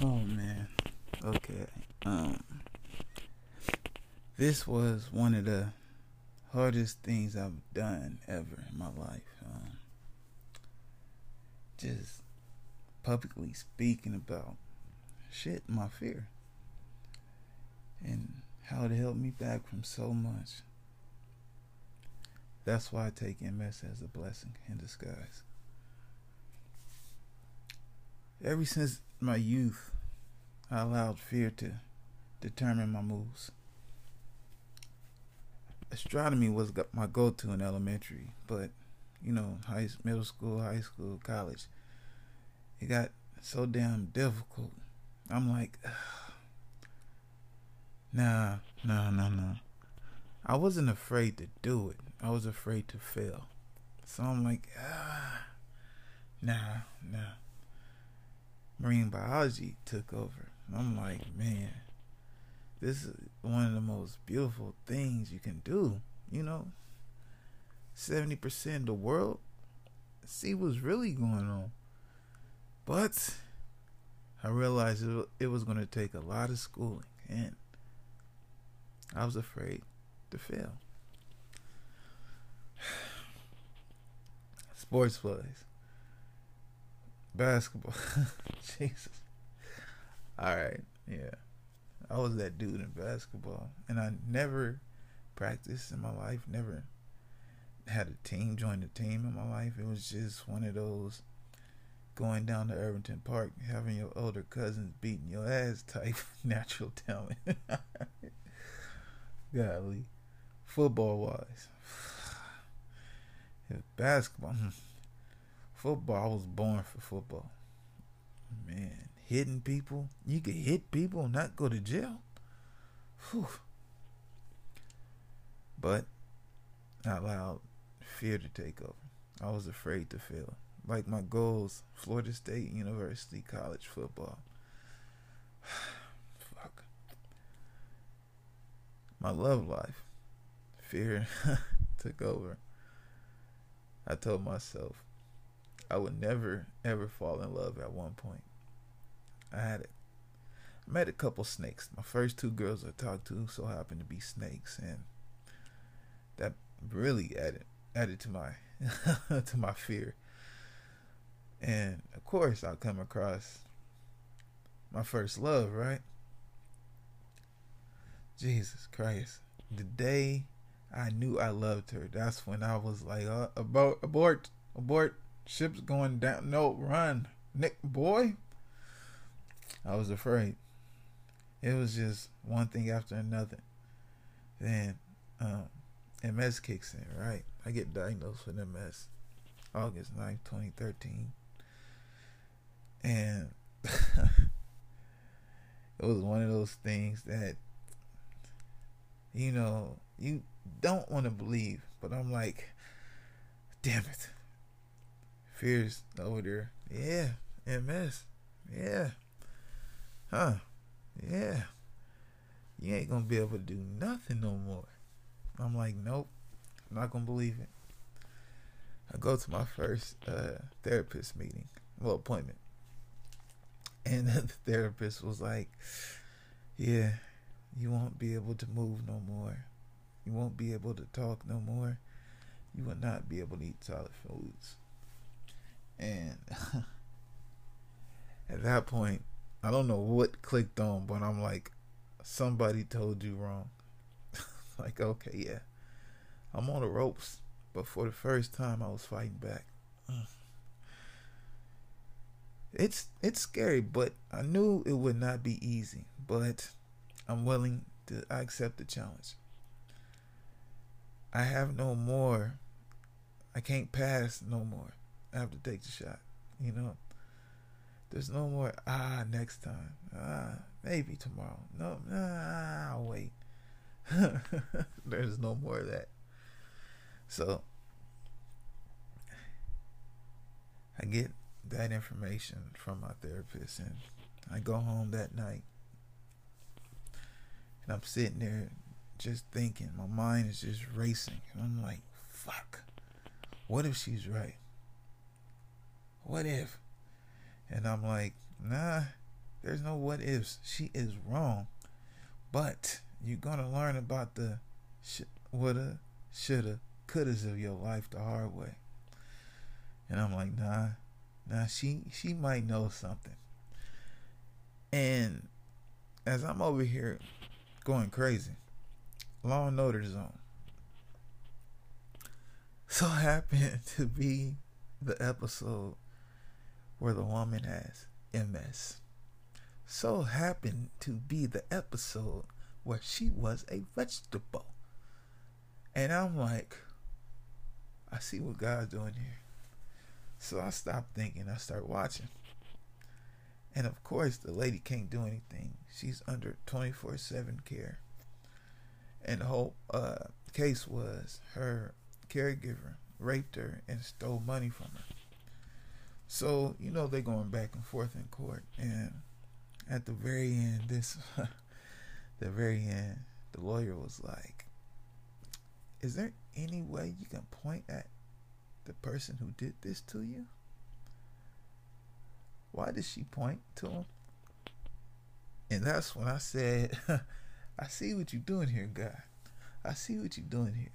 Oh man. Okay. Um this was one of the hardest things I've done ever in my life. Um, just publicly speaking about shit, my fear, and how it held me back from so much. That's why I take MS as a blessing in disguise. Ever since my youth, I allowed fear to determine my moves. Astronomy was my go-to in elementary, but you know, high, middle school, high school, college, it got so damn difficult. I'm like, nah, nah, nah, nah. I wasn't afraid to do it. I was afraid to fail. So I'm like, ah, nah, nah marine biology took over. I'm like, man, this is one of the most beautiful things you can do. You know, 70% of the world see what's really going on. But I realized it was going to take a lot of schooling, and I was afraid to fail. Sports plays basketball. Jesus. All right. Yeah. I was that dude in basketball. And I never practiced in my life, never had a team, joined a team in my life. It was just one of those going down to Irvington Park, having your older cousins beating your ass type natural talent. Golly. Football wise. basketball. Hmm. Football, I was born for football. Man, hitting people. You could hit people and not go to jail. Whew. But I allowed fear to take over. I was afraid to fail. Like my goals, Florida State University college football. Fuck. My love life. Fear took over. I told myself, I would never ever fall in love at one point. I had it. I met a couple snakes. My first two girls I talked to so happened to be snakes, and that really added added to my to my fear. And of course, I'll come across my first love, right? Jesus Christ. The day I knew I loved her, that's when I was like, uh, abort, abort, abort ship's going down. No, run, Nick boy. I was afraid. It was just one thing after another. Then um, MS kicks in, right? I get diagnosed with MS August 9th, 2013. And it was one of those things that, you know, you don't want to believe, but I'm like, damn it. Fears over there. Yeah. MS. Yeah. Huh. Yeah. You ain't gonna be able to do nothing no more. I'm like, nope. I'm not gonna believe it. I go to my first uh, therapist meeting, well, appointment. And the therapist was like, Yeah, you won't be able to move no more. You won't be able to talk no more. You will not be able to eat solid foods. And at that point, I don't know what clicked on, but I'm like, somebody told you wrong. like, okay, yeah, I'm on the ropes. But for the first time, I was fighting back. It's it's scary, but I knew it would not be easy. But I'm willing to I accept the challenge. I have no more. I can't pass no more. Have to take the shot. You know, there's no more ah next time. Ah, maybe tomorrow. No, nah, I'll wait. there's no more of that. So I get that information from my therapist, and I go home that night, and I'm sitting there just thinking. My mind is just racing, and I'm like, "Fuck! What if she's right?" What if? And I'm like, nah, There's no what ifs. She is wrong. But you're to learn about the sh- woulda, shoulda, couldas of your life the hard way. And I'm like, nah, nah, she she might know something. And as I'm over here going crazy, Law and Order Zone so happened to be the episode where the woman has MS. So happened to be the episode where she was a vegetable. And I'm like, I see what God's doing here. So I stopped thinking, I start watching. And of course, the lady can't do anything. She's under 24 7 care. And the whole uh, case was her caregiver raped her and stole money from her. So, you know, they're going back and forth in court. And at the very end, this, the very end, the lawyer was like, Is there any way you can point at the person who did this to you? Why did she point to him? And that's when I said, I see what you're doing here, God. I see what you're doing here.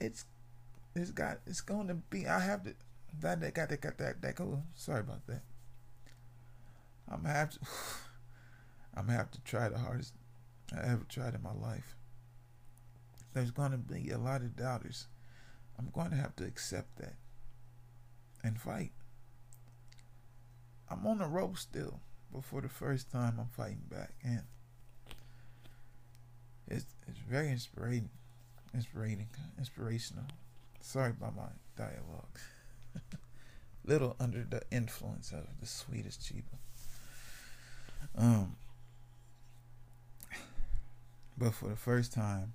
It's it's got it's going to be I have to that that got that got that that go. Sorry about that. I'm gonna have to I'm gonna have to try the hardest I ever tried in my life. There's gonna be a lot of doubters. I'm going to have to accept that and fight. I'm on the rope still, but for the first time, I'm fighting back, and it's it's very inspiring, inspiring, inspirational. Sorry about my dialogue. Little under the influence of the sweetest Chiba. Um, but for the first time,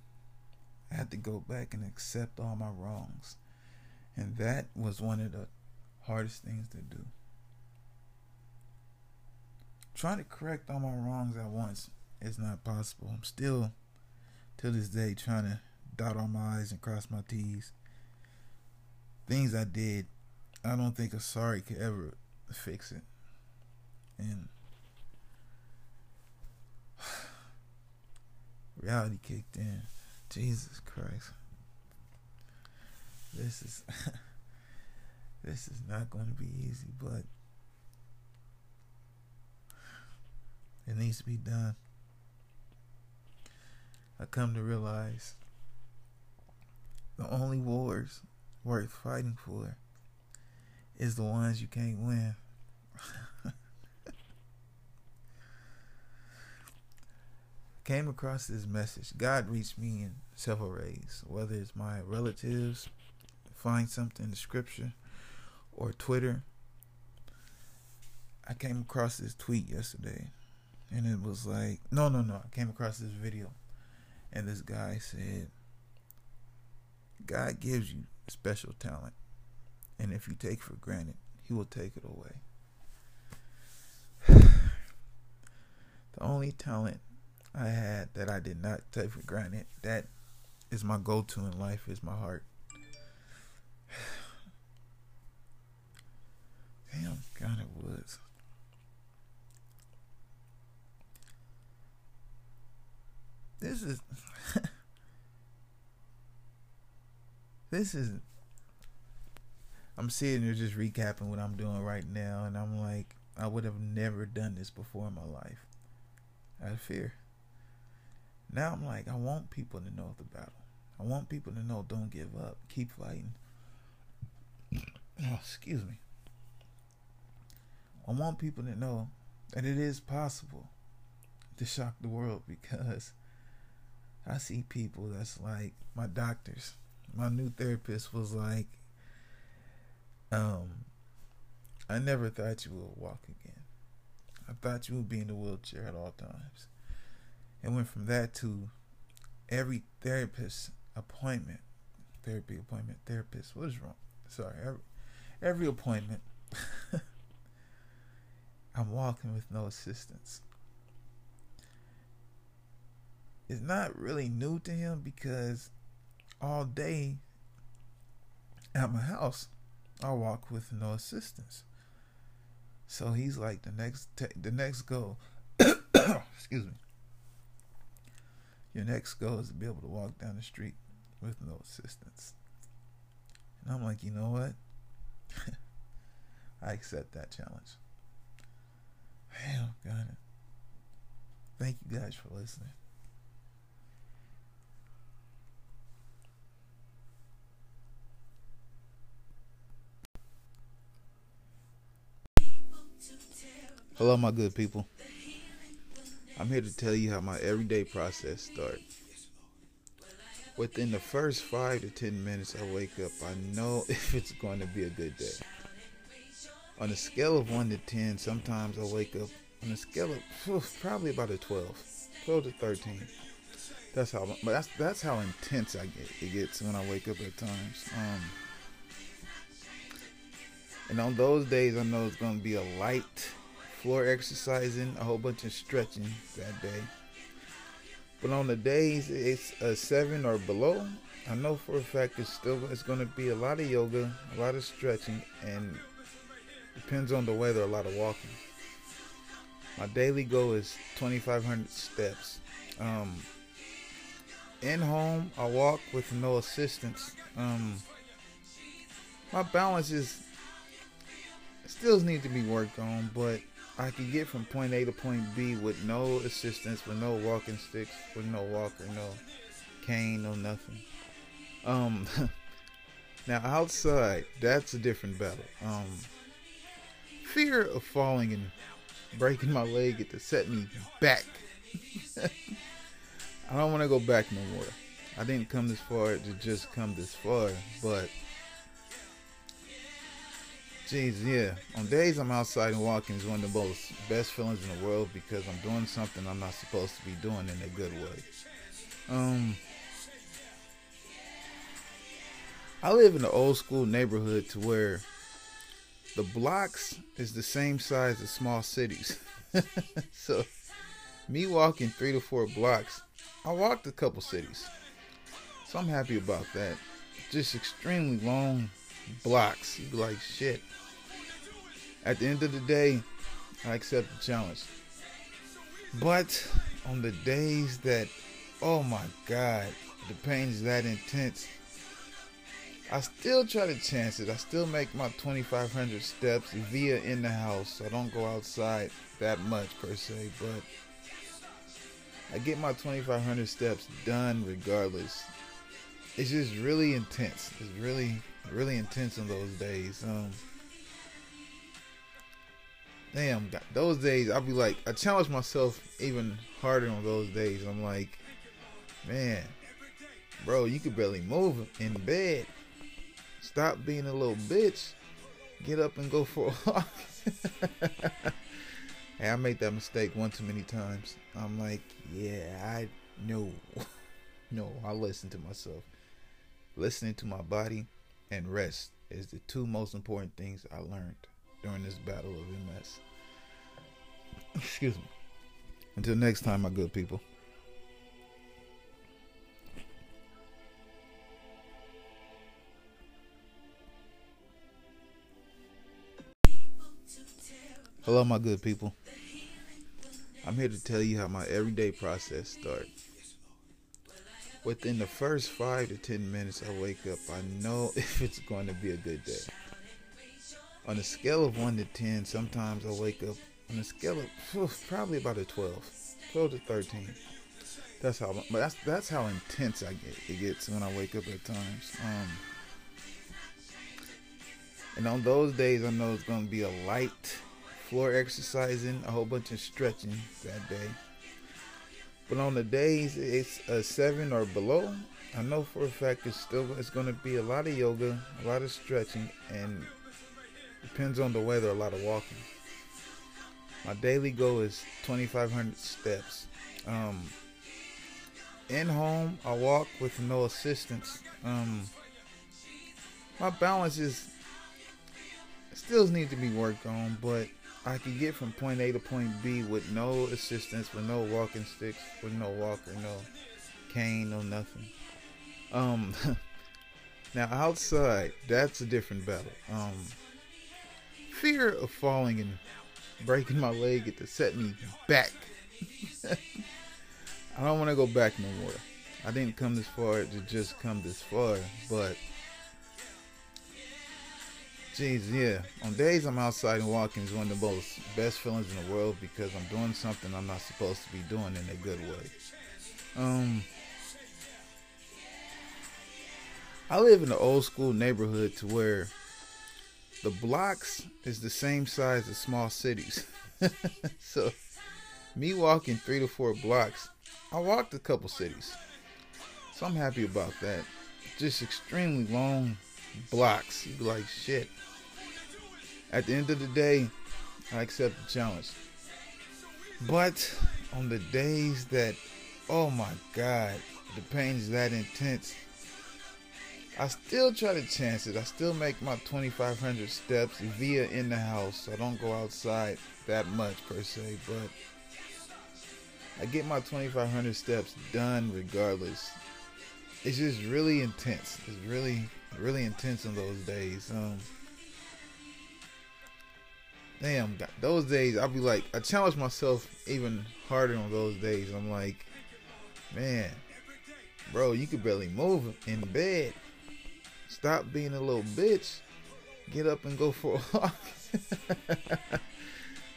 I had to go back and accept all my wrongs. And that was one of the hardest things to do. Trying to correct all my wrongs at once is not possible. I'm still, to this day, trying to dot all my I's and cross my T's. Things I did, I don't think a sorry could ever fix it. And reality kicked in. Jesus Christ. This is this is not going to be easy, but it needs to be done. I come to realize the only wars worth fighting for is the ones you can't win. came across this message. God reached me in several ways, whether it's my relatives, find something in the scripture, or Twitter. I came across this tweet yesterday, and it was like, no, no, no. I came across this video, and this guy said, God gives you special talent, and if you take for granted, He will take it away. the only talent I had that I did not take for granted. That is my go to in life is my heart. Damn, God, it was. This is this is I'm sitting here just recapping what I'm doing right now and I'm like I would have never done this before in my life. Out of fear. Now I'm like, I want people to know the battle. I want people to know don't give up. Keep fighting. Oh, excuse me. I want people to know that it is possible to shock the world because I see people that's like my doctors. My new therapist was like, um, I never thought you would walk again. I thought you would be in the wheelchair at all times. It went from that to every therapist appointment, therapy appointment, therapist. What is wrong? Sorry, every, every appointment. I'm walking with no assistance. It's not really new to him because all day at my house, I walk with no assistance. So he's like the next te- the next goal. excuse me. Your next goal is to be able to walk down the street with no assistance. And I'm like, you know what? I accept that challenge. Hell, got it. Thank you guys for listening. Hello, my good people. I'm here to tell you how my everyday process starts. Within the first five to ten minutes I wake up, I know if it's going to be a good day. On a scale of 1 to 10, sometimes I wake up on a scale of probably about a 12, 12 to 13. That's how, but that's that's how intense I get. It gets when I wake up at times. Um, and on those days, I know it's going to be a light floor exercising, a whole bunch of stretching that day. But on the days it's a seven or below, I know for a fact it's still it's going to be a lot of yoga, a lot of stretching, and depends on the weather, a lot of walking. My daily goal is 2,500 steps. Um, in home, I walk with no assistance. Um, my balance is still need to be worked on, but I can get from point A to point B with no assistance, with no walking sticks, with no walker, no cane, no nothing. Um, now outside, that's a different battle. Um, fear of falling and breaking my leg to set me back. I don't want to go back no more. I didn't come this far to just come this far, but Jeez, yeah. On days I'm outside and walking is one of the most best feelings in the world because I'm doing something I'm not supposed to be doing in a good way. Um, I live in an old school neighborhood to where the blocks is the same size as small cities. so, me walking three to four blocks, I walked a couple cities. So I'm happy about that. Just extremely long blocks. You'd be like, shit. At the end of the day, I accept the challenge. But on the days that, oh my God, the pain is that intense, I still try to chance it. I still make my 2,500 steps via in the house. I don't go outside that much per se, but I get my 2,500 steps done regardless. It's just really intense. It's really, really intense on those days. Um, damn, those days I'll be like, I challenge myself even harder on those days. I'm like, man, bro, you could barely move in bed. Stop being a little bitch. Get up and go for a walk. hey, I made that mistake one too many times. I'm like, yeah, I know. no, I listen to myself. Listening to my body and rest is the two most important things I learned during this battle of MS. Excuse me. Until next time, my good people. Hello, my good people. I'm here to tell you how my everyday process starts. Within the first five to ten minutes I wake up, I know if it's going to be a good day. On a scale of 1 to 10, sometimes I wake up on a scale of probably about a 12, 12 to 13. That's how, but that's that's how intense I get. It gets when I wake up at times. Um, and on those days, I know it's going to be a light floor exercising, a whole bunch of stretching that day. But on the days it's a seven or below, I know for a fact it's still it's going to be a lot of yoga, a lot of stretching, and Depends on the weather, a lot of walking. My daily goal is 2,500 steps. Um, in home, I walk with no assistance. Um, my balance is still needs to be worked on, but I can get from point A to point B with no assistance, with no walking sticks, with no walker, no cane, no nothing. Um, now outside, that's a different battle. Um, fear of falling and breaking my leg it to set me back. I don't want to go back no more. I didn't come this far to just come this far, but Jeez, yeah. On days I'm outside and walking is one of the most best feelings in the world because I'm doing something I'm not supposed to be doing in a good way. Um, I live in an old school neighborhood to where the blocks is the same size as small cities. so, me walking three to four blocks, I walked a couple cities. So I'm happy about that. Just extremely long blocks. You be like, shit. At the end of the day, I accept the challenge. But on the days that, oh my God, the pain is that intense, I still try to chance it. I still make my 2,500 steps via in the house. So I don't go outside that much per se, but I get my 2,500 steps done regardless. It's just really intense. It's really, really intense on those days. Um, damn, those days I'll be like, I challenge myself even harder on those days. I'm like, man, bro, you could barely move in bed. Stop being a little bitch. Get up and go for a walk.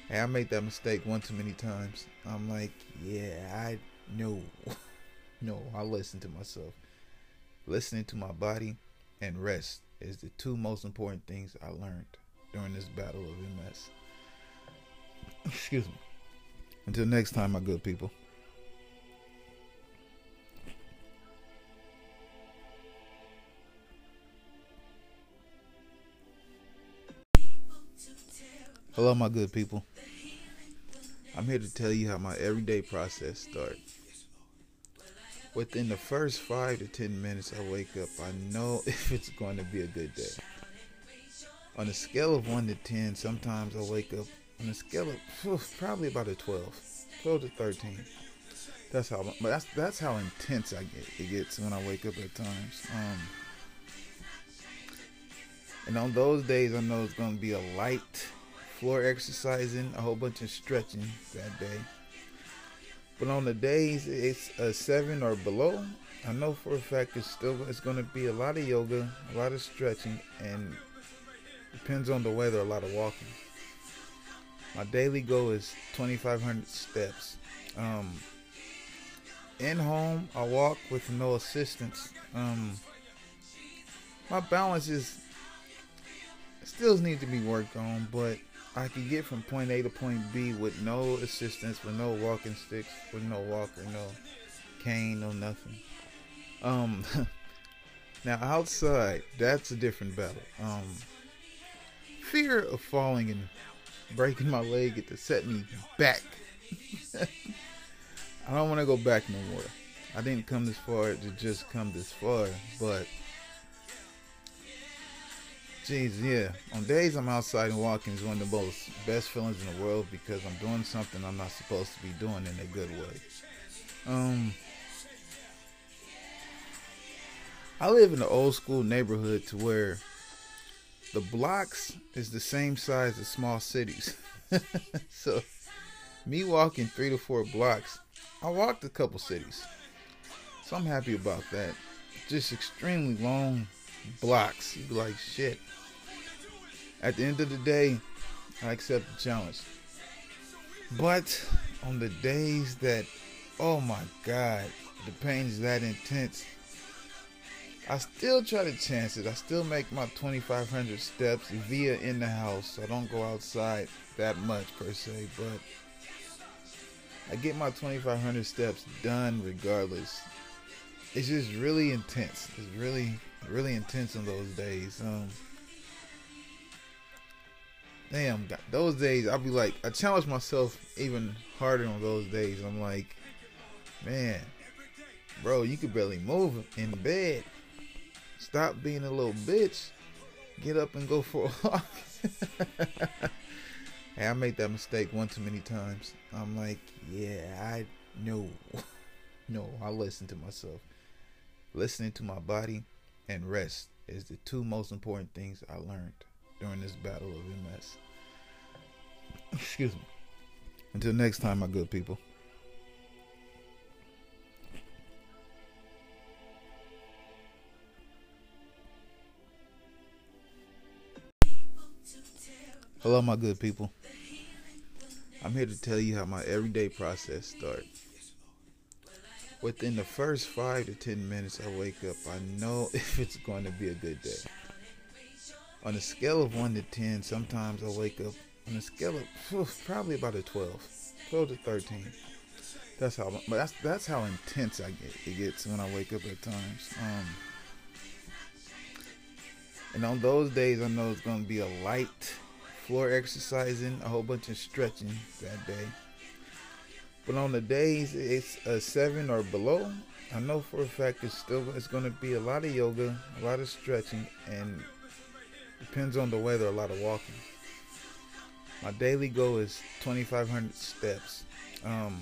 hey, I made that mistake one too many times. I'm like, yeah, I know. no, I listen to myself. Listening to my body and rest is the two most important things I learned during this battle of MS. Excuse me. Until next time, my good people. Hello, my good people. I'm here to tell you how my everyday process starts. Within the first five to ten minutes I wake up, I know if it's going to be a good day. On a scale of 1 to 10, sometimes I wake up on a scale of probably about a 12, 12 to 13. That's how, that's that's how intense I get. It gets when I wake up at times. Um, and on those days, I know it's going to be a light floor exercising, a whole bunch of stretching that day. But on the days it's a seven or below, I know for a fact it's still it's going to be a lot of yoga, a lot of stretching, and Depends on the weather, a lot of walking. My daily goal is 2,500 steps. Um, in home, I walk with no assistance. Um, my balance is still need to be worked on, but I could get from point A to point B with no assistance, with no walking sticks, with no walker, no cane, no nothing. Um, now outside, that's a different battle. Um, fear of falling and breaking my leg it to set me back. I don't want to go back no more. I didn't come this far to just come this far, but jeez, yeah. On days I'm outside and walking is one of the most best feelings in the world because I'm doing something I'm not supposed to be doing in a good way. Um, I live in an old school neighborhood to where the blocks is the same size as small cities. so me walking three to four blocks, I walked a couple cities. So I'm happy about that. Just extremely long blocks. You be like, shit. At the end of the day, I accept the challenge. But on the days that, oh my God, the pain is that intense, I still try to chance it. I still make my 2,500 steps via in the house. I don't go outside that much per se, but I get my 2,500 steps done regardless. It's just really intense. It's really, really intense on those days. Um, damn, those days I'll be like, I challenge myself even harder on those days. I'm like, man, bro, you could barely move in bed. Stop being a little bitch. Get up and go for a walk. hey, I made that mistake one too many times. I'm like, yeah, I know. no, I listen to myself. Listening to my body and rest is the two most important things I learned during this battle of MS. Excuse me. Until next time, my good people. Hello, my good people. I'm here to tell you how my everyday process starts. Within the first five to ten minutes I wake up, I know if it's going to be a good day. On a scale of one to ten, sometimes I wake up on a scale of probably about a 12, 12 to 13. That's how, that's that's how intense I get. It gets when I wake up at times. Um, and on those days, I know it's going to be a light floor exercising, a whole bunch of stretching that day. But on the days it's a seven or below, I know for a fact it's still it's going to be a lot of yoga, a lot of stretching, and depends on the weather, a lot of walking. My daily goal is 2,500 steps. Um,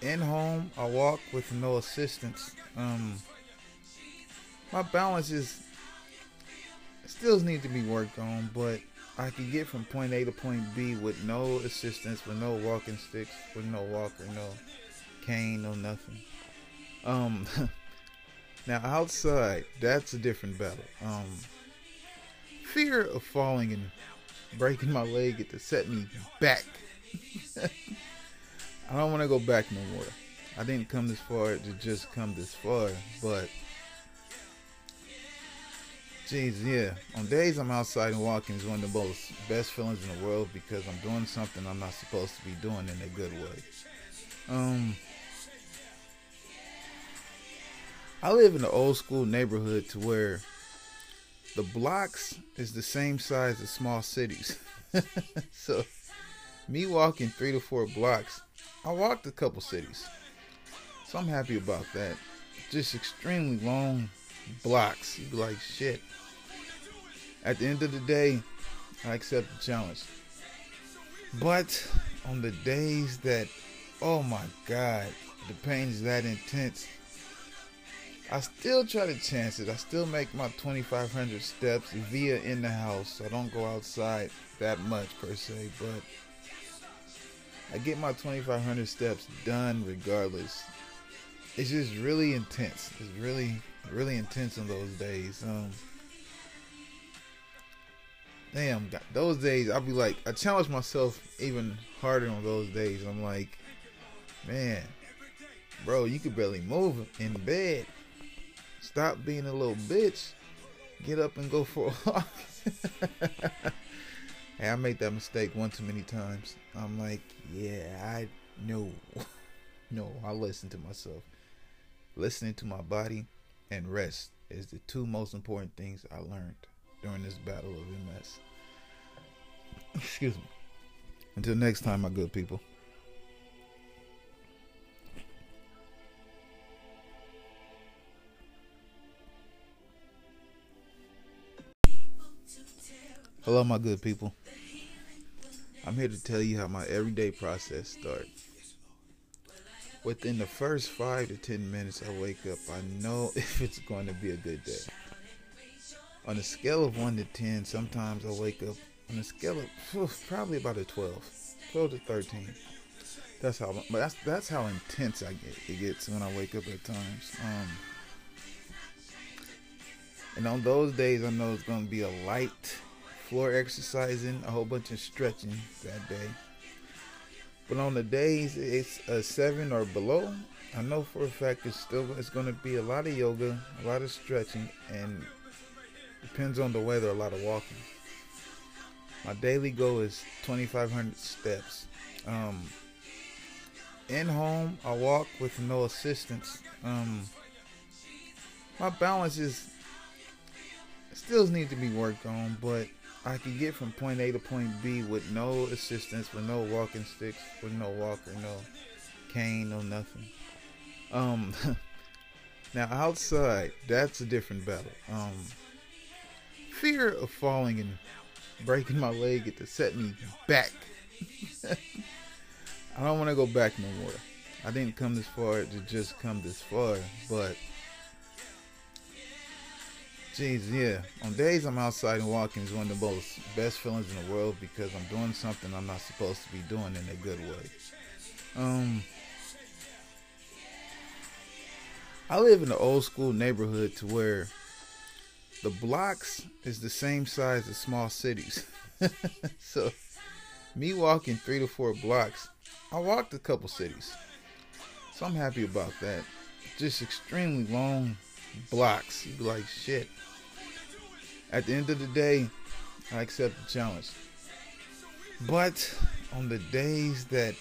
in home, I walk with no assistance. Um, my balance is still needs to be worked on, but I can get from point A to point B with no assistance, with no walking sticks, with no walker, no cane, no nothing. Um, now outside, that's a different battle. Um, fear of falling and breaking my leg it to set me back. I don't want to go back no more. I didn't come this far to just come this far, but Jeez, yeah. On days I'm outside and walking is one of the most best feelings in the world because I'm doing something I'm not supposed to be doing in a good way. Um, I live in an old school neighborhood to where the blocks is the same size as small cities. so, me walking three to four blocks, I walked a couple cities. So I'm happy about that. Just extremely long blocks. You'd be like, shit. At the end of the day, I accept the challenge. But on the days that, oh my God, the pain is that intense, I still try to chance it. I still make my 2,500 steps via in the house. I don't go outside that much per se, but I get my 2,500 steps done regardless. It's just really intense. It's really, really intense on those days. Um, damn, those days I'll be like, I challenge myself even harder on those days. I'm like, man, bro, you could barely move in bed. Stop being a little bitch. Get up and go for a walk. hey, I made that mistake one too many times. I'm like, yeah, I know. no, I listen to myself. Listening to my body and rest is the two most important things I learned during this battle of MS. Excuse me. Until next time, my good people. Hello, my good people. I'm here to tell you how my everyday process starts. Within the first five to ten minutes I wake up, I know if it's going to be a good day. On a scale of 1 to 10, sometimes I wake up on a scale of probably about a 12, 12 to 13. That's how, but that's that's how intense I get. It gets when I wake up at times. Um, and on those days, I know it's going to be a light floor exercising, a whole bunch of stretching that day. But on the days it's a seven or below, I know for a fact it's still it's going to be a lot of yoga, a lot of stretching, and Depends on the weather, a lot of walking. My daily goal is 2,500 steps. Um, in home, I walk with no assistance. Um, my balance is still needs to be worked on, but I can get from point A to point B with no assistance, with no walking sticks, with no walker, no cane, no nothing. Um, now outside, that's a different battle. Um, fear of falling and breaking my leg it to set me back. I don't want to go back no more. I didn't come this far to just come this far, but Jeez, yeah. On days I'm outside and walking is one of the most best feelings in the world because I'm doing something I'm not supposed to be doing in a good way. Um, I live in an old school neighborhood to where the blocks is the same size as small cities. so, me walking three to four blocks, I walked a couple cities. So I'm happy about that. Just extremely long blocks. You'd be like, shit. At the end of the day, I accept the challenge. But on the days that,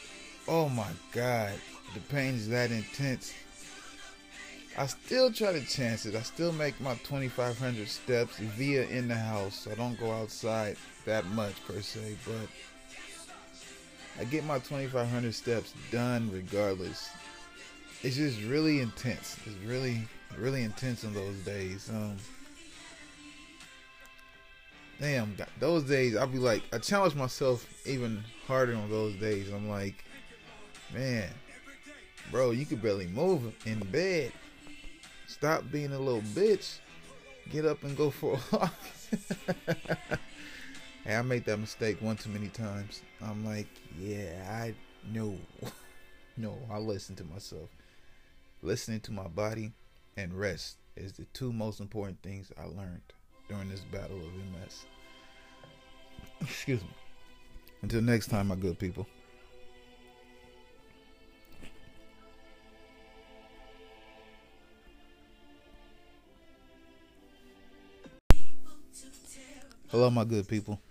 oh my God, the pain is that intense, I still try to chance it. I still make my 2,500 steps via in the house. I don't go outside that much per se, but I get my 2,500 steps done regardless. It's just really intense. It's really, really intense on those days. Um, damn, those days I'll be like, I challenge myself even harder on those days. I'm like, man, bro, you could barely move in bed. Stop being a little bitch. Get up and go for a walk. hey, I made that mistake one too many times. I'm like, yeah, I know. no, I listen to myself. Listening to my body and rest is the two most important things I learned during this battle of MS. Excuse me. Until next time, my good people. Hello, my good people.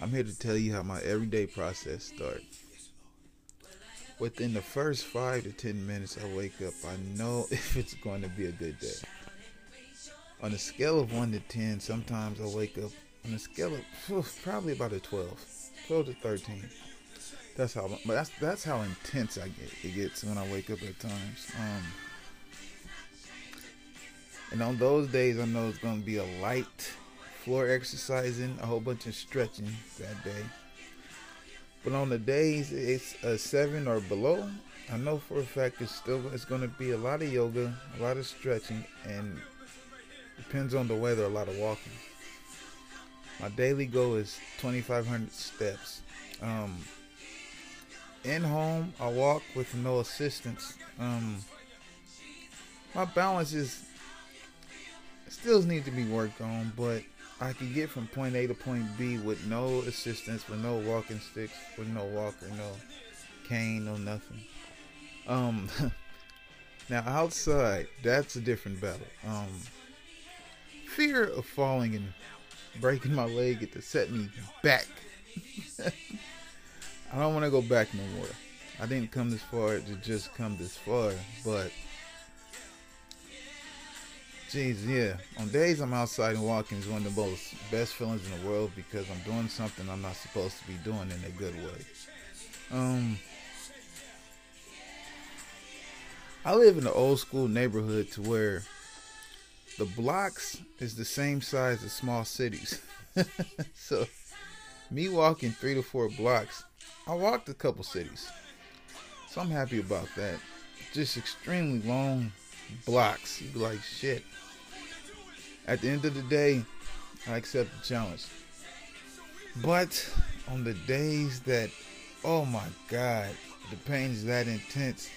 I'm here to tell you how my everyday process starts. Within the first five to ten minutes I wake up, I know if it's going to be a good day. On a scale of 1 to 10, sometimes I wake up on a scale of probably about a 12, 12 to 13. That's how, but that's that's how intense I get. It gets when I wake up at times. Um, and on those days, I know it's going to be a light floor exercising, a whole bunch of stretching that day. But on the days it's a seven or below, I know for a fact it's still it's going to be a lot of yoga, a lot of stretching, and depends on the weather, a lot of walking. My daily goal is 2,500 steps. Um, in home, I walk with no assistance. Um, my balance is still needs to be worked on, but I can get from point A to point B with no assistance, with no walking sticks, with no walker, no cane, no nothing. Um, now outside, that's a different battle. Um, fear of falling and breaking my leg it to set me back. I don't want to go back no more. I didn't come this far to just come this far, but Jeez, yeah. On days I'm outside and walking is one of the most best feelings in the world because I'm doing something I'm not supposed to be doing in a good way. Um, I live in an old school neighborhood to where the blocks is the same size as small cities. so, me walking three to four blocks, I walked a couple cities. So I'm happy about that. Just extremely long blocks. You'd be like, shit. At the end of the day, I accept the challenge. But on the days that, oh my God, the pain is that intense,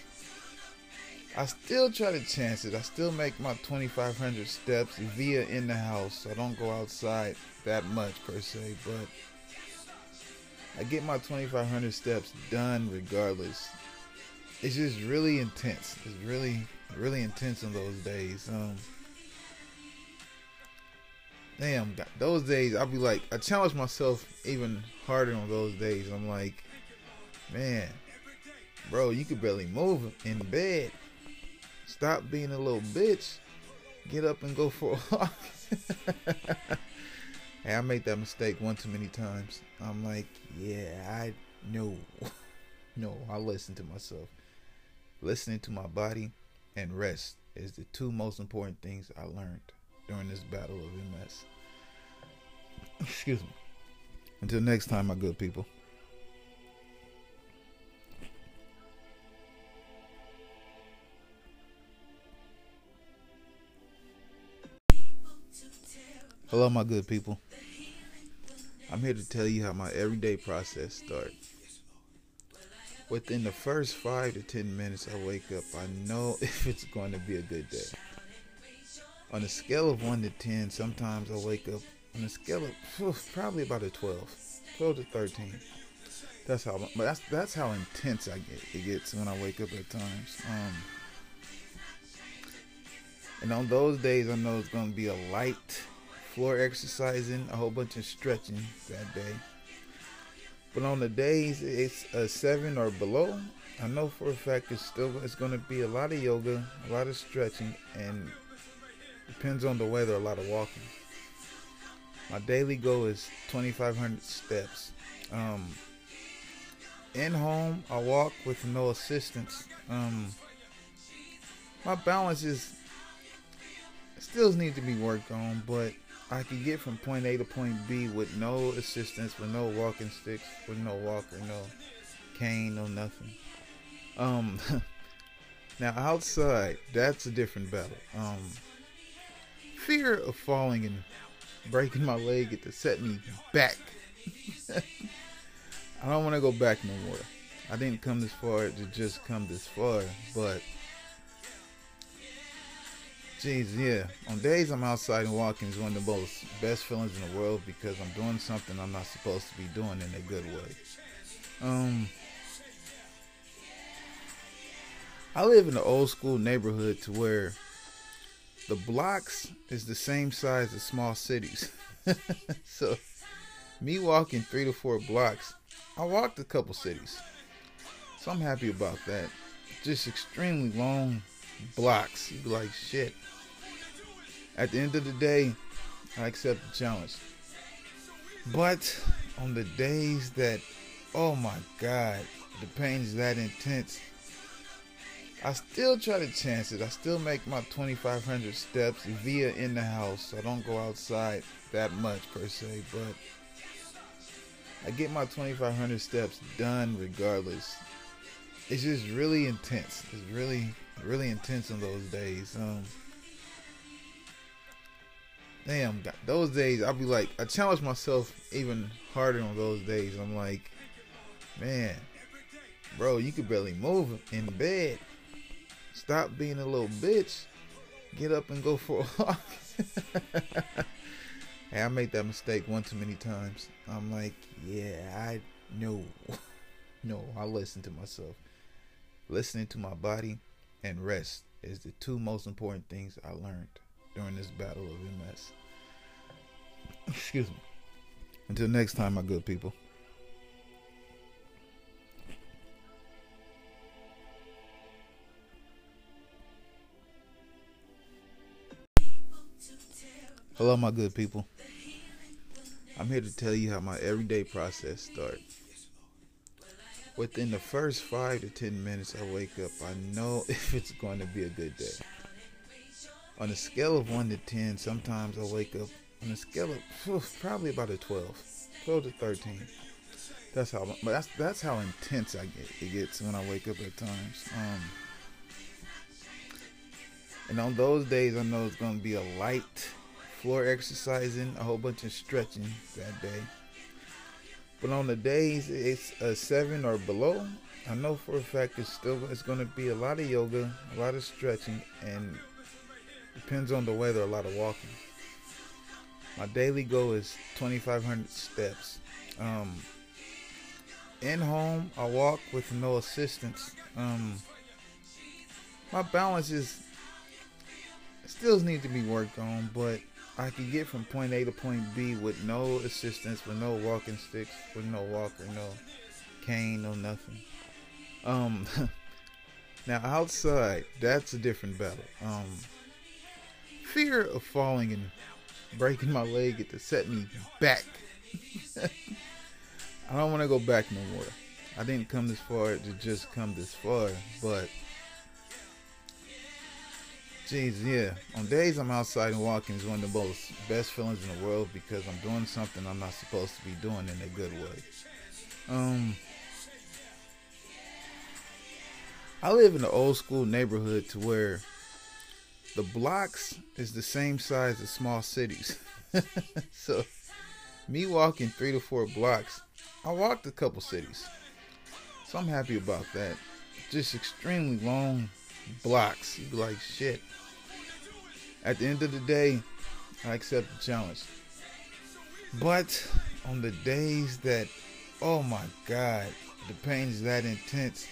I still try to chance it. I still make my 2,500 steps via in the house. So I don't go outside that much per se, but I get my 2,500 steps done regardless. It's just really intense. It's really really intense on those days. Um, damn, those days I'll be like, I challenge myself even harder on those days. I'm like, man, bro, you could barely move in bed. Stop being a little bitch. Get up and go for a walk. hey, I made that mistake one too many times. I'm like, yeah, I know. no, I listen to myself. Listening to my body and rest is the two most important things I learned during this battle of MS. Excuse me. Until next time, my good people. Hello, my good people. I'm here to tell you how my everyday process starts. Within the first five to ten minutes I wake up, I know if it's going to be a good day. On a scale of one to ten, sometimes I wake up on a scale of probably about a 12, 12 to 13. That's how, but that's that's how intense I get. It gets when I wake up at times. Um, and on those days, I know it's going to be a light floor exercising, a whole bunch of stretching that day. But on the days it's a seven or below, I know for a fact it's still it's going to be a lot of yoga, a lot of stretching, and depends on the weather, a lot of walking. My daily goal is 2,500 steps. Um, in home, I walk with no assistance. Um, my balance is still needs to be worked on, but I can get from point A to point B with no assistance, with no walking sticks, with no walker, no cane, no nothing. Um, now outside, that's a different battle. Um, fear of falling and breaking my leg it to set me back. I don't want to go back no more. I didn't come this far to just come this far, but Jeez, yeah. On days I'm outside and walking is one of the most best feelings in the world because I'm doing something I'm not supposed to be doing in a good way. Um, I live in an old school neighborhood to where the blocks is the same size as small cities. so, me walking three to four blocks, I walked a couple cities. So I'm happy about that. Just extremely long blocks. You'd be like, shit. At the end of the day, I accept the challenge. But on the days that, oh my God, the pain is that intense, I still try to chance it. I still make my 2,500 steps via in the house. I don't go outside that much per se, but I get my 2,500 steps done regardless. It's just really intense. It's really really intense on those days. Um, damn, those days I'll be like, I challenge myself even harder on those days. I'm like, man, bro, you could barely move in bed. Stop being a little bitch. Get up and go for a walk. hey, I made that mistake one too many times. I'm like, yeah, I know. no, I listen to myself. Listening to my body and rest is the two most important things I learned during this battle of MS. Excuse me. Until next time, my good people. Hello, my good people. I'm here to tell you how my everyday process starts within the first five to ten minutes I wake up, I know if it's going to be a good day. On a scale of one to ten, sometimes I wake up on a scale of probably about a 12, 12 to 13. That's how, but that's that's how intense I get. It gets when I wake up at times. Um, and on those days, I know it's going to be a light floor exercising, a whole bunch of stretching that day. But on the days it's a seven or below, I know for a fact it's still it's going to be a lot of yoga, a lot of stretching, and depends on the weather, a lot of walking. My daily goal is 2,500 steps. Um, in home, I walk with no assistance. Um, my balance is still needs to be worked on, but I can get from point A to point B with no assistance, with no walking sticks, with no walker, no cane, no nothing. Um, now outside, that's a different battle. Um, fear of falling and breaking my leg it to set me back. I don't want to go back no more. I didn't come this far to just come this far, but Jeez, yeah. On days I'm outside and walking is one of the most best feelings in the world because I'm doing something I'm not supposed to be doing in a good way. Um, I live in an old school neighborhood to where the blocks is the same size as small cities. so, me walking three to four blocks, I walked a couple cities. So I'm happy about that. Just extremely long blocks. You'd be like, shit. At the end of the day, I accept the challenge. But on the days that, oh my God, the pain is that intense,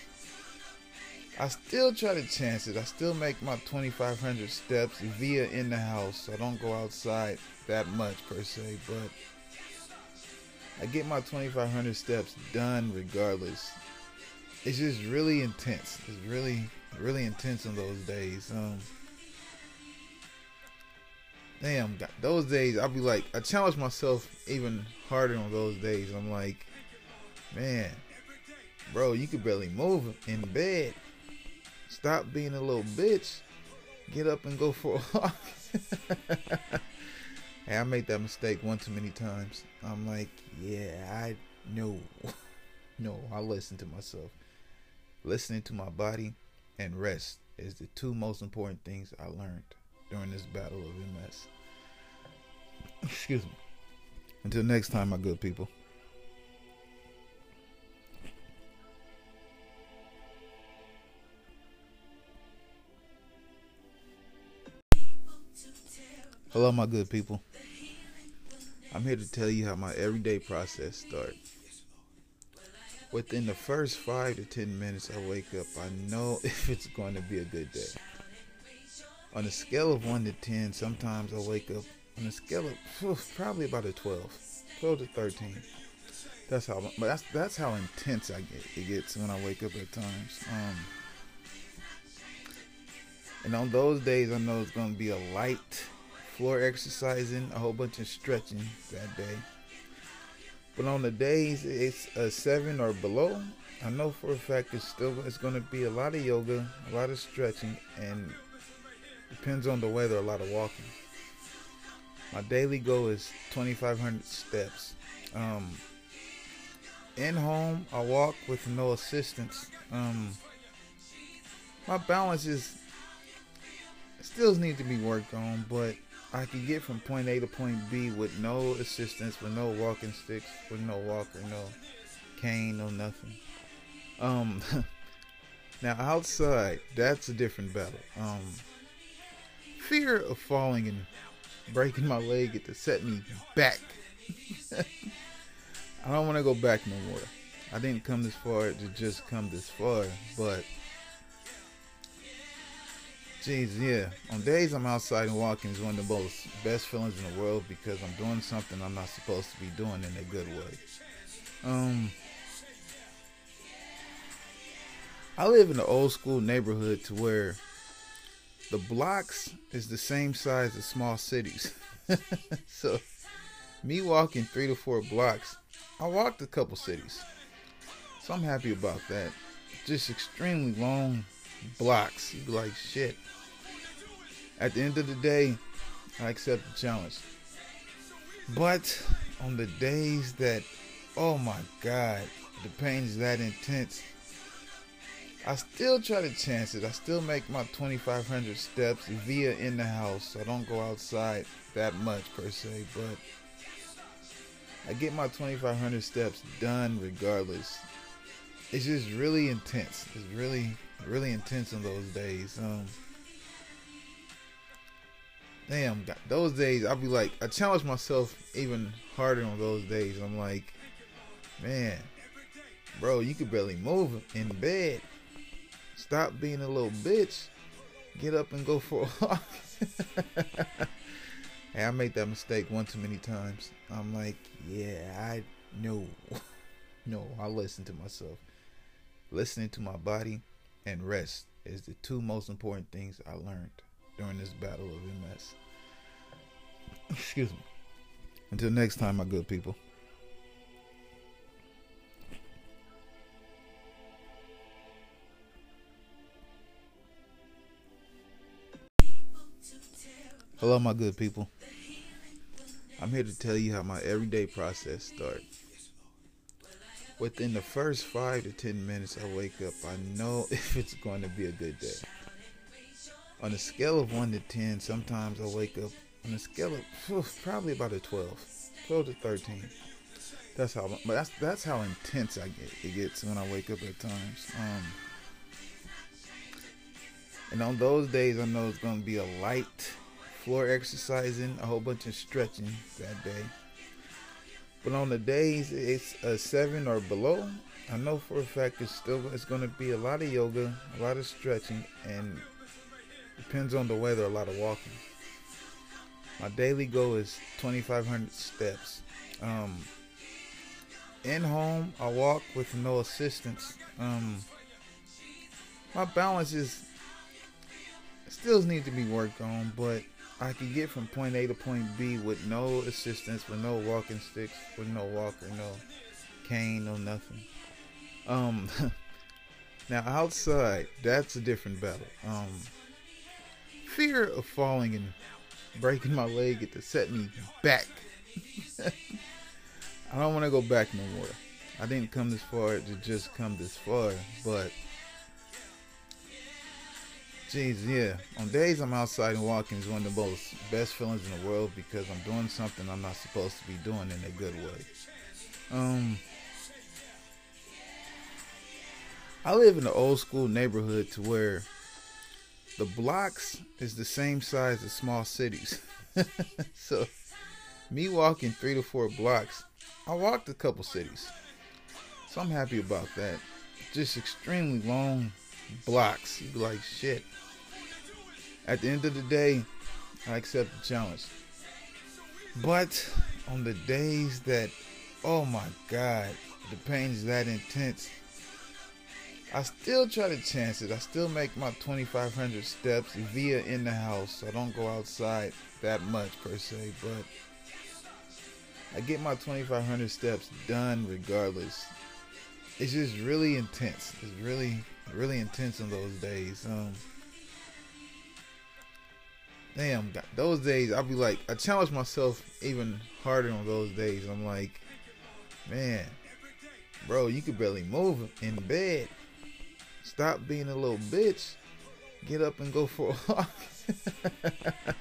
I still try to chance it. I still make my 2,500 steps via in the house. I don't go outside that much per se, but I get my 2,500 steps done regardless. It's just really intense. It's really, really intense on those days. Um, damn, those days I'll be like, I challenge myself even harder on those days. I'm like, man, bro, you could barely move in bed. Stop being a little bitch. Get up and go for a walk. hey, I made that mistake one too many times. I'm like, yeah, I know. no, I listen to myself. Listening to my body and rest is the two most important things I learned during this battle of MS. Excuse me. Until next time, my good people. Hello, my good people. I'm here to tell you how my everyday process starts. Within the first five to ten minutes I wake up, I know if it's going to be a good day. On a scale of 1 to 10, sometimes I wake up on a scale of probably about a 12, 12 to 13. That's how, but that's that's how intense I get. It gets when I wake up at times. Um, and on those days, I know it's going to be a light floor exercising, a whole bunch of stretching that day. But on the days it's a seven or below, I know for a fact it's still it's going to be a lot of yoga, a lot of stretching, and depends on the weather, a lot of walking. My daily goal is 2,500 steps. Um, in home, I walk with no assistance. Um, my balance is still needs to be worked on, but I can get from point A to point B with no assistance, with no walking sticks, with no walker, no cane, no nothing. Um, now outside, that's a different battle. Um, fear of falling and breaking my leg it to set me back. I don't want to go back no more. I didn't come this far to just come this far, but Jeez, yeah. On days I'm outside and walking is one of the most best feelings in the world because I'm doing something I'm not supposed to be doing in a good way. Um, I live in an old school neighborhood to where the blocks is the same size as small cities. so, me walking three to four blocks, I walked a couple cities. So I'm happy about that. Just extremely long blocks. You'd be like, shit. At the end of the day, I accept the challenge. But on the days that, oh my God, the pain is that intense, I still try to chance it. I still make my 2,500 steps via in the house. I don't go outside that much per se, but I get my 2,500 steps done regardless. It's just really intense. It's really, really intense on those days. Um, damn, those days I'll be like, I challenge myself even harder on those days. I'm like, man, bro, you could barely move in bed. Stop being a little bitch. Get up and go for a walk. hey, I made that mistake one too many times. I'm like, yeah, I know. no, I listen to myself. Listening to my body and rest is the two most important things I learned during this battle of MS. Excuse me. Until next time, my good people. Hello, my good people. I'm here to tell you how my everyday process starts. Within the first five to ten minutes I wake up, I know if it's going to be a good day. On a scale of 1 to 10, sometimes I wake up on a scale of probably about a 12, 12 to 13. That's how, but that's that's how intense I get. It gets when I wake up at times. Um, and on those days, I know it's gonna be a light floor exercising, a whole bunch of stretching that day. But on the days it's a seven or below, I know for a fact it's still it's gonna be a lot of yoga, a lot of stretching, and depends on the weather, a lot of walking. My daily goal is 2,500 steps. Um, in home, I walk with no assistance. Um, my balance is still need to be worked on, but I can get from point A to point B with no assistance, with no walking sticks, with no walker, no cane, no nothing. Um, now outside, that's a different battle. Um, fear of falling and breaking my leg it to set me back. I don't want to go back no more. I didn't come this far to just come this far, but jeez, yeah. On days I'm outside and walking is one of the most best feelings in the world because I'm doing something I'm not supposed to be doing in a good way. Um, I live in an old school neighborhood to where the blocks is the same size as small cities. so me walking three to four blocks I walked a couple cities. So I'm happy about that. Just extremely long blocks. You be like, shit. At the end of the day, I accept the challenge. But on the days that, oh my God, the pain is that intense, I still try to chance it. I still make my 2,500 steps via in the house. So I don't go outside that much per se, but I get my 2,500 steps done regardless. It's just really intense. It's really, really intense on those days. Um, damn, those days I'll be like, I challenge myself even harder on those days. I'm like, man, bro, you could barely move in bed. Stop being a little bitch. Get up and go for a walk.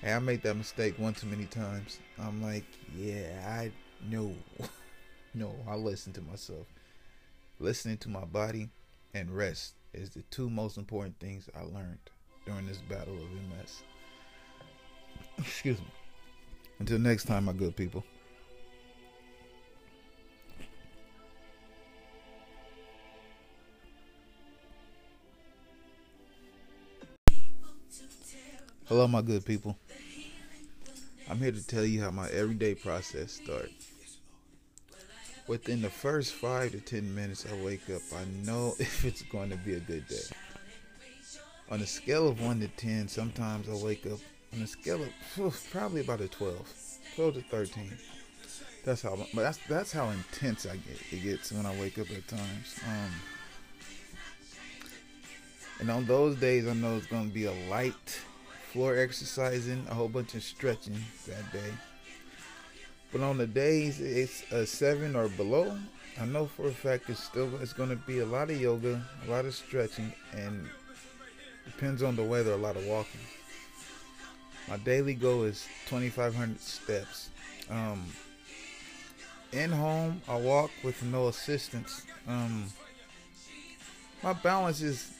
Hey, I made that mistake one too many times. I'm like, yeah, I know. no, I listen to myself. Listening to my body and rest is the two most important things I learned during this battle of MS. Excuse me. Until next time, my good people. Hello, my good people. I'm here to tell you how my everyday process starts. Within the first five to ten minutes I wake up, I know if it's going to be a good day. On a scale of 1 to 10, sometimes I wake up on a scale of probably about a 12, 12 to 13. That's how, but that's that's how intense I get. It gets when I wake up at times. Um, and on those days, I know it's going to be a light floor exercising, a whole bunch of stretching that day. But on the days it's a seven or below, I know for a fact it's still it's going to be a lot of yoga, a lot of stretching, and depends on the weather, a lot of walking. My daily goal is 2,500 steps. Um, in home, I walk with no assistance. Um, my balance is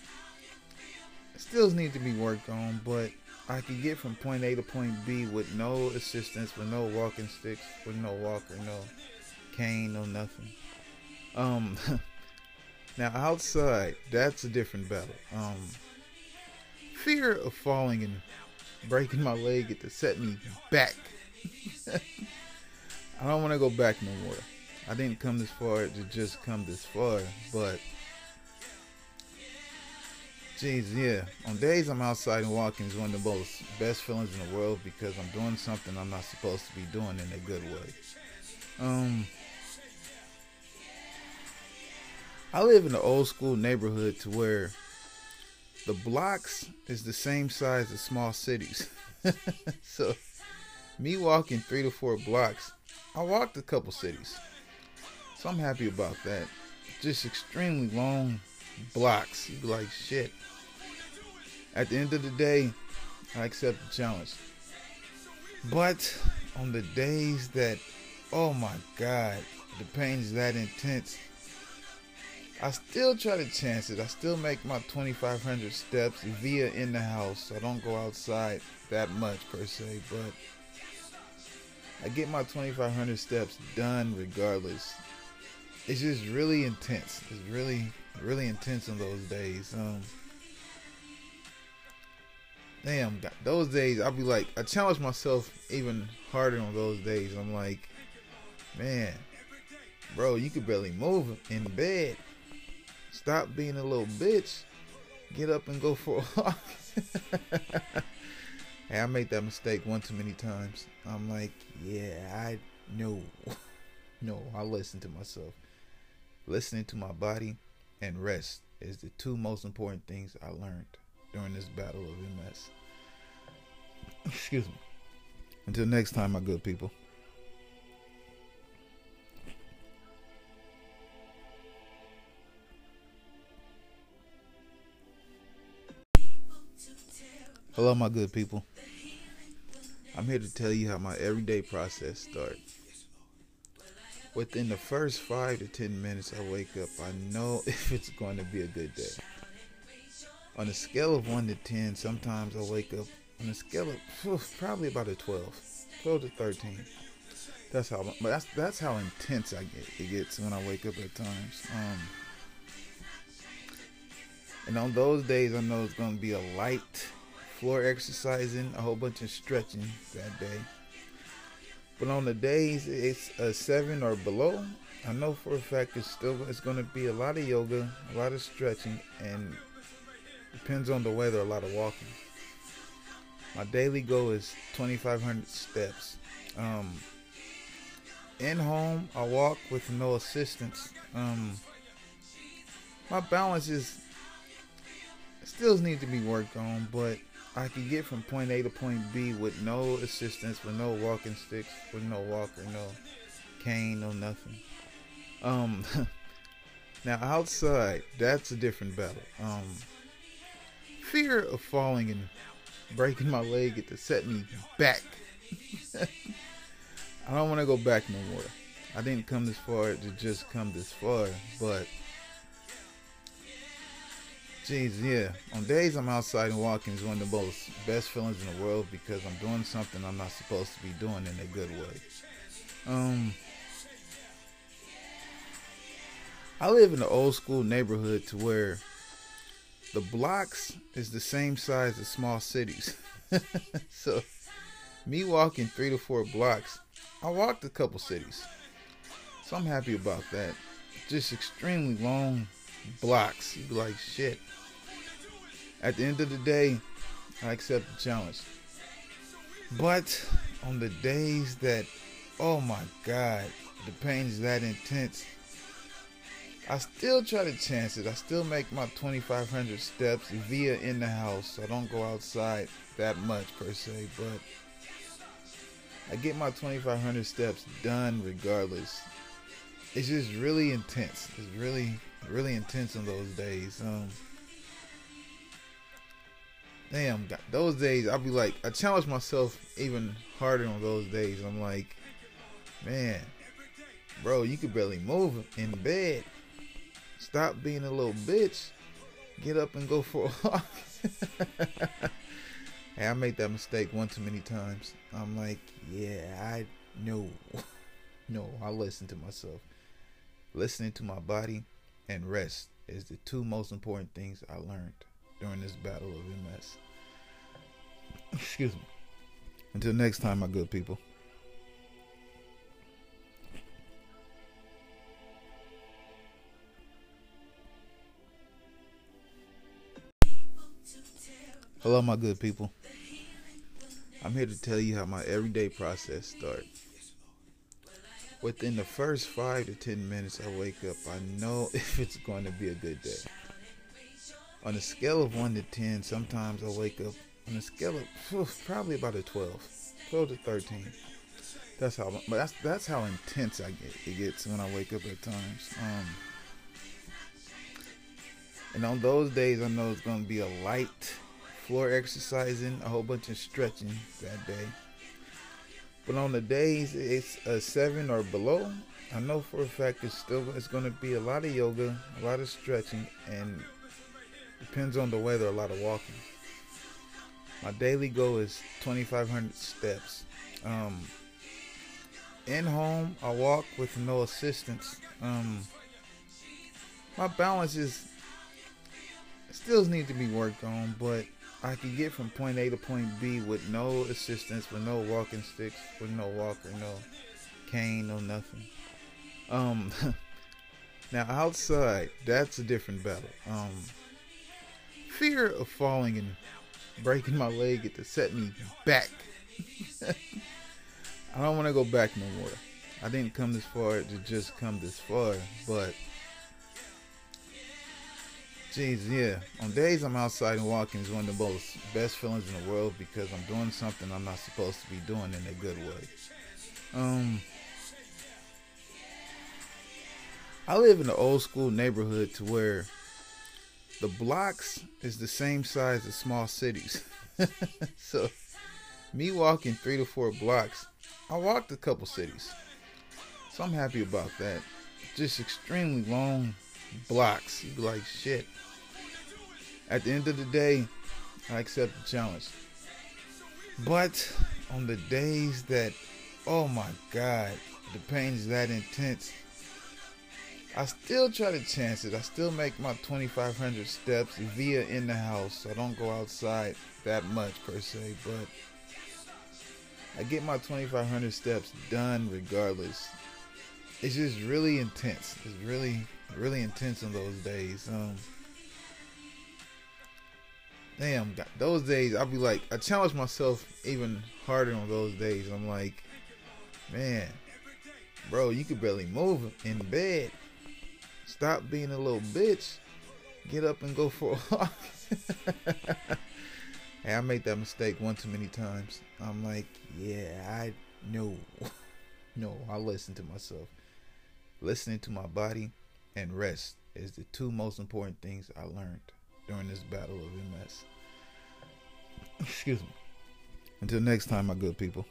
still needs to be worked on, but I can get from point A to point B with no assistance, with no walking sticks, with no walker, no cane, no nothing. Um, now outside, that's a different battle. Um, fear of falling and breaking my leg it to set me back. I don't want to go back no more. I didn't come this far to just come this far, but Jeez, yeah. On days I'm outside and walking is one of the most best feelings in the world because I'm doing something I'm not supposed to be doing in a good way. Um, I live in an old school neighborhood to where the blocks is the same size as small cities. so, me walking three to four blocks, I walked a couple cities. So I'm happy about that. Just extremely long blocks. You'd be like, shit. At the end of the day, I accept the challenge. But on the days that, oh my God, the pain is that intense, I still try to chance it. I still make my 2,500 steps via in the house. I don't go outside that much per se, but I get my 2,500 steps done regardless. It's just really intense. It's really, really intense on those days. Um, damn, those days I'll be like, I challenge myself even harder on those days. I'm like, man, bro, you could barely move in bed. Stop being a little bitch. Get up and go for a walk. hey, I made that mistake one too many times. I'm like, yeah, I know. no, I listen to myself. Listening to my body and rest is the two most important things I learned during this battle of MS. Excuse me. Until next time, my good people. Hello, my good people. I'm here to tell you how my everyday process starts. Within the first five to ten minutes I wake up, I know if it's going to be a good day. On a scale of 1 to 10, sometimes I wake up on a scale of probably about a 12, 12 to 13. That's how, but that's that's how intense I get. It gets when I wake up at times. Um, and on those days, I know it's going to be a light floor exercising, a whole bunch of stretching that day. But on the days it's a seven or below, I know for a fact it's still it's going to be a lot of yoga, a lot of stretching, and depends on the weather, a lot of walking. My daily goal is 2,500 steps. Um, in home, I walk with no assistance. Um, my balance is still needs to be worked on, but I can get from point A to point B with no assistance, with no walking sticks, with no walker, no cane, no nothing. Um, now outside, that's a different battle. Um, fear of falling and breaking my leg it to set me back. I don't want to go back no more. I didn't come this far to just come this far, but Jeez, yeah. On days I'm outside and walking is one of the most best feelings in the world because I'm doing something I'm not supposed to be doing in a good way. Um, I live in an old school neighborhood to where the blocks is the same size as small cities. so, me walking three to four blocks, I walked a couple cities. So I'm happy about that. Just extremely long blocks. You'd be like, shit. At the end of the day, I accept the challenge. But on the days that, oh my God, the pain is that intense, I still try to chance it. I still make my 2,500 steps via in the house. I don't go outside that much per se, but I get my 2,500 steps done regardless. It's just really intense. It's really, really intense on those days. Um, damn, those days I'll be like, I challenge myself even harder on those days. I'm like, man, bro, you could barely move in bed. Stop being a little bitch. Get up and go for a walk. hey, I made that mistake one too many times. I'm like, yeah, I know. no, I listen to myself. Listening to my body and rest is the two most important things I learned during this battle of MS. Excuse me. Until next time, my good people. Hello, my good people. I'm here to tell you how my everyday process starts. Within the first five to ten minutes I wake up, I know if it's going to be a good day. On a scale of 1 to 10, sometimes I wake up on a scale of probably about a 12, 12 to 13. That's how, but that's that's how intense I get. It gets when I wake up at times. Um, and on those days, I know it's going to be a light floor exercising, a whole bunch of stretching that day. But on the days it's a seven or below, I know for a fact it's still it's going to be a lot of yoga, a lot of stretching, and depends on the weather, a lot of walking. My daily goal is 2,500 steps. Um, in home, I walk with no assistance. Um, my balance is still needs to be worked on, but I can get from point A to point B with no assistance, with no walking sticks, with no walker, no cane, no nothing. Um, now outside, that's a different battle. Um, fear of falling and breaking my leg it to set me back. I don't want to go back no more. I didn't come this far to just come this far, but jeez, yeah. On days I'm outside and walking is one of the most best feelings in the world because I'm doing something I'm not supposed to be doing in a good way. Um, I live in an old school neighborhood to where the blocks is the same size as small cities. so me walking three to four blocks I walked a couple cities. So I'm happy about that. Just extremely long blocks. You'd be like, shit. At the end of the day, I accept the challenge. But on the days that, oh my God, the pain is that intense, I still try to chance it. I still make my 2,500 steps via in the house. I don't go outside that much per se, but I get my 2,500 steps done regardless. It's just really intense. It's really, really intense on those days. Um, damn, those days I'll be like, I challenge myself even harder on those days. I'm like, man, bro, you could barely move in bed. Stop being a little bitch. Get up and go for a walk. Hey, I made that mistake one too many times. I'm like, yeah, I know. no, I listen to myself. Listening to my body and rest is the two most important things I learned during this battle of MS. Excuse me. Until next time, my good people.